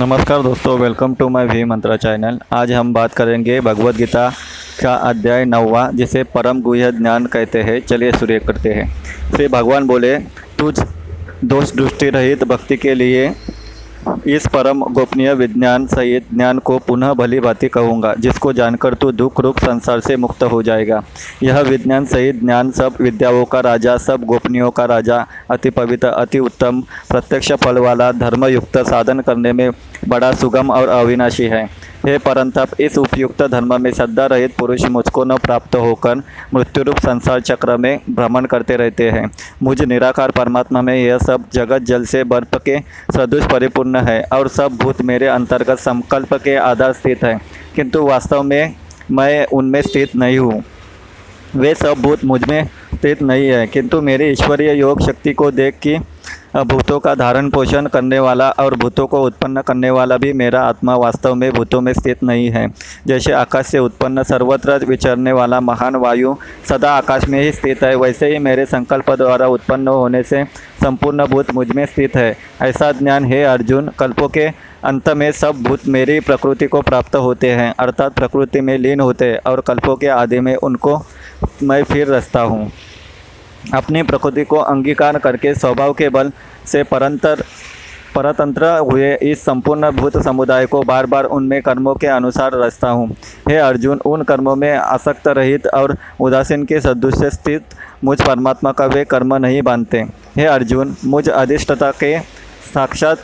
नमस्कार दोस्तों welcome to my V Mantra channel आज हम बात करेंगे भगवत गीता का अध्याय नौवा, जिसे परम गुह ज्ञान कहते हैं। चलिए सूर्य करते हैं। फिर भगवान बोले, तुझ दोष दृष्टि रहित भक्ति के लिए इस परम गोपनीय विज्ञान सहित ज्ञान को पुनः भली भांति कहूँगा, जिसको जानकर तू दुख रूप संसार से मुक्त हो जाएगा। यह विज्ञान सहित ज्ञान सब विद्याओं का राजा, सब गोपनीयों का राजा, अति पवित्र, अति उत्तम, प्रत्यक्ष फल वाला, धर्मयुक्त साधन करने में बड़ा सुगम और अविनाशी है। हे परंतप इस उपयुक्त धर्म में श्रद्धा रहित पुरुष मुझको न प्राप्त होकर मृत्युरूप संसार चक्र में भ्रमण करते रहते हैं। मुझ निराकार परमात्मा में यह सब जगत जल से बर्फ़ के सदृश परिपूर्ण है और सब भूत मेरे अंतर्गत संकल्प के आधार स्थित है। किंतु वास्तव में मैं उनमें स्थित नहीं हूँ। वे सब भूत मुझमें स्थित नहीं है। किंतु मेरी ईश्वरीय योग शक्ति को देख कि भूतों का धारण पोषण करने वाला और भूतों को उत्पन्न करने वाला भी मेरा आत्मा वास्तव में भूतों में स्थित नहीं है। जैसे आकाश से उत्पन्न सर्वत्र विचरने वाला महान वायु सदा आकाश में ही स्थित है, वैसे ही मेरे संकल्प द्वारा उत्पन्न होने से संपूर्ण भूत मुझमें स्थित है। ऐसा ज्ञान है अर्जुन, कल्पों के अंत में सब भूत मेरी प्रकृति को प्राप्त होते हैं, अर्थात प्रकृति में लीन होते हैं और कल्पों के आदि में उनको मैं फिर रचता हूँ। अपनी प्रकृति को अंगीकार करके स्वभाव के बल से परंतर, परतंत्र हुए इस संपूर्ण भूत समुदाय को बार बार उनमें कर्मों के अनुसार रचता हूँ। हे अर्जुन, उन कर्मों में आसक्त रहित और उदासीन के सदृश स्थित मुझ परमात्मा का वे कर्म नहीं बांधते हे अर्जुन, मुझ अधिष्ठता के साक्षात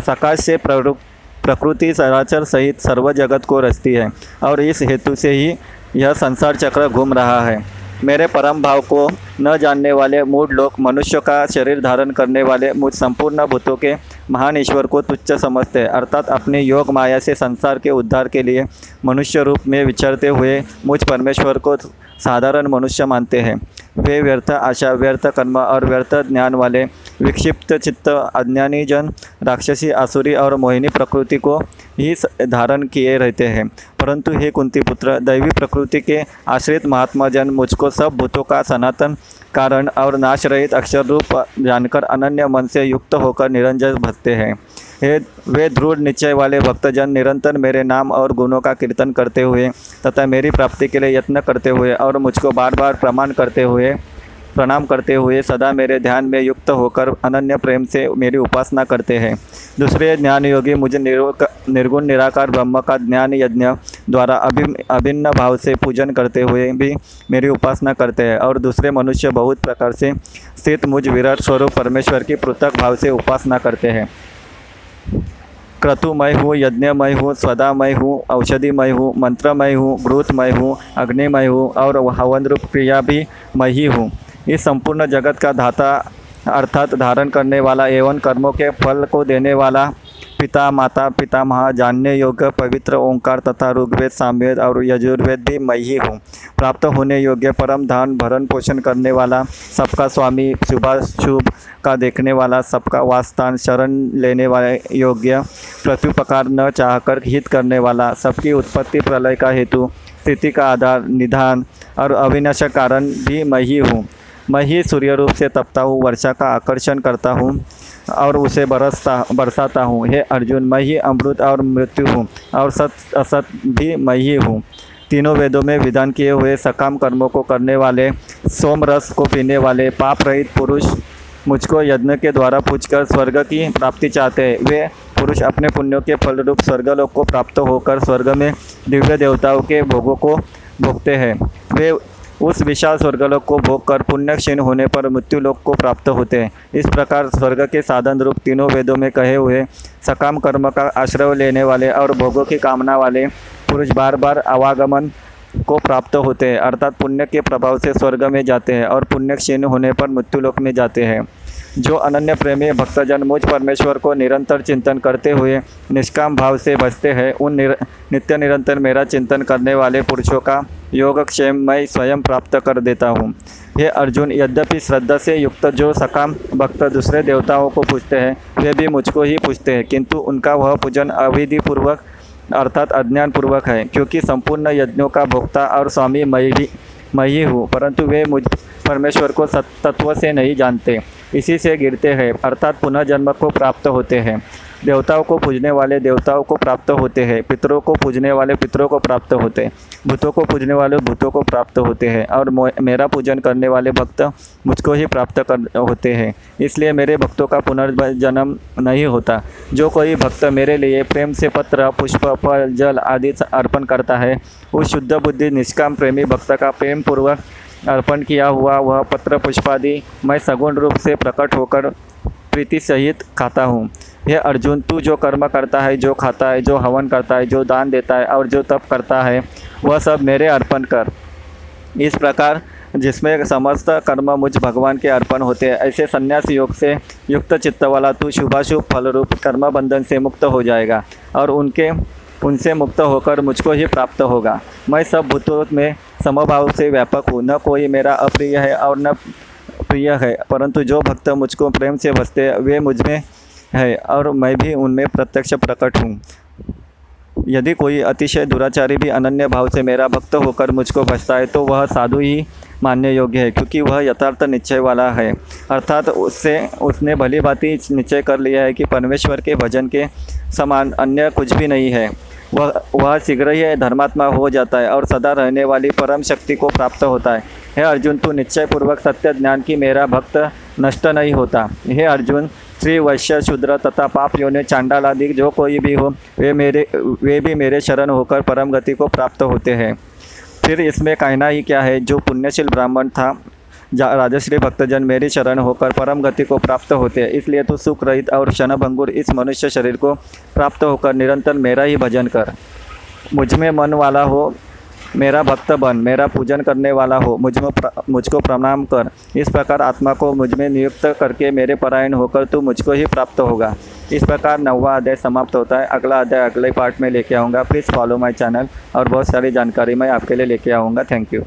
सकाश से प्रकृति सराचर सहित सर्व जगत को रचती है और इस हेतु से ही यह संसार चक्र घूम रहा है। मेरे परम भाव को न जानने वाले मूढ़ लोग मनुष्य का शरीर धारण करने वाले मुझ संपूर्ण भूतों के महान ईश्वर को तुच्छ समझते हैं। अर्थात अपने योग माया से संसार के उद्धार के लिए मनुष्य रूप में विचरते हुए मुझ परमेश्वर को साधारण मनुष्य मानते हैं। वे व्यर्थ आशा, व्यर्थ कर्म और व्यर्थ ज्ञान वाले विक्षिप्त चित्त अज्ञानी जन, राक्षसी, आसुरी और मोहिनी प्रकृति को ही धारण किए रहते हैं। परंतु हे कुंती पुत्र, दैवी प्रकृति के आश्रित महात्मा जन, मुझको सब भूतों का सनातन कारण और नाश रहित अक्षर रूप जानकर अनन्य मन से युक्त होकर निरंजन भजते हैं। हे, वे दृढ़ निश्चय वाले भक्तजन निरंतर मेरे नाम और गुणों का कीर्तन करते हुए तथा मेरी प्राप्ति के लिए यत्न करते हुए और मुझको बार बार प्रमाण करते हुए, प्रणाम करते हुए सदा मेरे ध्यान में युक्त होकर अनन्य प्रेम से मेरी उपासना करते हैं। दूसरे ज्ञान योगी मुझे निर्गुण, निराकार ब्रह्म का ज्ञान यज्ञ द्वारा अभि अभिन्न भाव से पूजन करते हुए भी मेरी उपासना करते हैं और दूसरे मनुष्य बहुत प्रकार से स्थित मुझ विराट स्वरूप परमेश्वर की पृथक भाव से उपासना करते हैं। क्रतुमय हूँ, यज्ञमय हूँ स्वदामय हूँ, औषधिमय हूँ, मंत्रमय हूँ घृतमय हूँ, अग्निमय हूँ और हवन रूप क्रिया भी मैं ही। हूँ इस संपूर्ण जगत का धाता अर्थात धारण करने वाला एवं कर्मों के फल को देने वाला पिता, माता पिता महा जानने योग्य, पवित्र ओंकार तथा ऋग्वेद, सामवेद और यजुर्वेद भी मैं ही हूँ। प्राप्त होने योग्य परम धान भरण पोषण करने वाला, सबका स्वामी सुभाष शुभाशुभ का देखने वाला, सबका वास्तान शरण लेने वाले योग्य, प्रत्युपकार न चाहकर हित करने वाला, सबकी उत्पत्ति प्रलय का हेतु, स्थिति का आधार निधान और अविनाश कारण भी मैं ही हूँ। मैं ही सूर्य रूप से तपता हूँ, वर्षा का आकर्षण करता हूँ और उसे बरसता, बरसाता हूँ। हे अर्जुन, मैं ही अमृत और मृत्यु हूँ और सत, असत भी मैं ही हूँ। तीनों वेदों में विधान किए हुए सकाम कर्मों को करने वाले सोम रस को पीने वाले पाप रहित पुरुष मुझको यज्ञ के द्वारा पूछकर स्वर्ग की प्राप्ति चाहते हैं। वे पुरुष अपने पुण्यों के फलरूप स्वर्गलोक को प्राप्त होकर स्वर्ग में दिव्य देवताओं के भोगों को भोगते हैं। वे उस विशाल स्वर्गलोक को भोग कर पुण्य क्षीण होने पर मृत्यु लोक को प्राप्त होते हैं। इस प्रकार स्वर्ग के साधन रूप तीनों वेदों में कहे हुए सकाम कर्म का आश्रय लेने वाले और भोगों की कामना वाले पुरुष बार बार आवागमन को प्राप्त होते हैं अर्थात पुण्य के प्रभाव से स्वर्ग में जाते हैं और पुण्य क्षीण होने पर मृत्युलोक में जाते हैं। जो अनन्य प्रेमी भक्तजन मुझ परमेश्वर को निरंतर चिंतन करते हुए निष्काम भाव से बचते हैं उन निर, नित्य निरंतर मेरा चिंतन करने वाले पुरुषों का योगक्षेम मैं स्वयं प्राप्त कर देता हूँ। हे अर्जुन यद्यपि श्रद्धा से युक्त जो सकाम भक्त दूसरे देवताओं को पूछते हैं वे भी मुझको ही पूछते हैं किंतु उनका वह पूजन अविधिपूर्वक अर्थात अज्ञानपूर्वक है, क्योंकि संपूर्ण यज्ञों का भोक्ता और स्वामी मैं भी मैं ही हूँ परंतु वे मुझ परमेश्वर को तत्व से नहीं जानते। इसी से गिरते हैं, अर्थात पुनः जन्म को प्राप्त होते हैं। देवताओं को पूजने वाले देवताओं को प्राप्त होते हैं, पितरों को पूजने वाले पितरों को प्राप्त होते हैं, भूतों को पूजने वाले भूतों को प्राप्त होते हैं और मेरा पूजन करने वाले भक्त मुझको ही प्राप्त कर, होते हैं। इसलिए मेरे भक्तों का पुनर्जन्म नहीं होता। जो कोई भक्त मेरे लिए प्रेम से पत्र, पुष्प, फल, जल आदि अर्पण करता है, उस शुद्ध बुद्धि, निष्काम प्रेमी भक्त का प्रेम पूर्वक अर्पण किया हुआ वह पत्र पुष्पादि मैं सगुण रूप से प्रकट होकर प्रीति सहित खाता हूँ। यह अर्जुन, तू जो कर्म करता है, जो खाता है, जो हवन करता है, जो दान देता है और जो तप करता है, वह सब मेरे अर्पण कर। इस प्रकार जिसमें समस्त कर्म मुझ भगवान के अर्पण होते हैं, ऐसे संन्यास योग से युक्त चित्त वाला तू शुभाशुभ फल रूप कर्म बंधन से मुक्त हो जाएगा और उनके, उनसे मुक्त होकर मुझको ही प्राप्त होगा। मैं सब भूतों में समभाव से व्यापक हूँ। न कोई मेरा अप्रिय है और न प्रिय है, परंतु जो भक्त मुझको प्रेम से बसते वे मुझमें है और मैं भी उनमें प्रत्यक्ष प्रकट हूँ। यदि कोई अतिशय दुराचारी भी अनन्य भाव से मेरा भक्त होकर मुझको बचता है तो वह साधु ही मानने योग्य है, क्योंकि वह यथार्थ निश्चय वाला है। अर्थात उससे, उसने भली भांति निश्चय कर लिया है कि परमेश्वर के भजन के समान अन्य कुछ भी नहीं है। वह वह शीघ्र ही धर्मात्मा हो जाता है और सदा रहने वाली परम शक्ति को प्राप्त होता है। हे अर्जुन, तू निश्चय पूर्वक सत्य ज्ञान की मेरा भक्त नष्ट नहीं होता। हे अर्जुन श्री वैश्य शूद्र तथा पाप योनि चांडाल आदि जो कोई भी हो, वे मेरे, वे भी मेरे शरण होकर परम गति को प्राप्त होते हैं। फिर इसमें कहना ही क्या है, जो पुण्यशील ब्राह्मण था राजश्री भक्तजन मेरी शरण होकर परम गति को प्राप्त होते हैं। इसलिए तो सुख रहित और क्षणभंगुर इस मनुष्य शरीर को प्राप्त होकर निरंतर मेरा ही भजन कर। मुझमें मन वाला हो मेरा भक्त बन, मेरा पूजन करने वाला हो मुझ मुझको प्रणाम कर। इस प्रकार आत्मा को मुझमें नियुक्त करके मेरे परायण होकर तू मुझको ही प्राप्त होगा। इस प्रकार नौवा अध्याय समाप्त होता है। अगला अध्याय अगले पार्ट में लेके आऊँगा। प्लीज़ फॉलो माई चैनल और बहुत सारी जानकारी मैं आपके लिए लेके आऊँगा। Thank you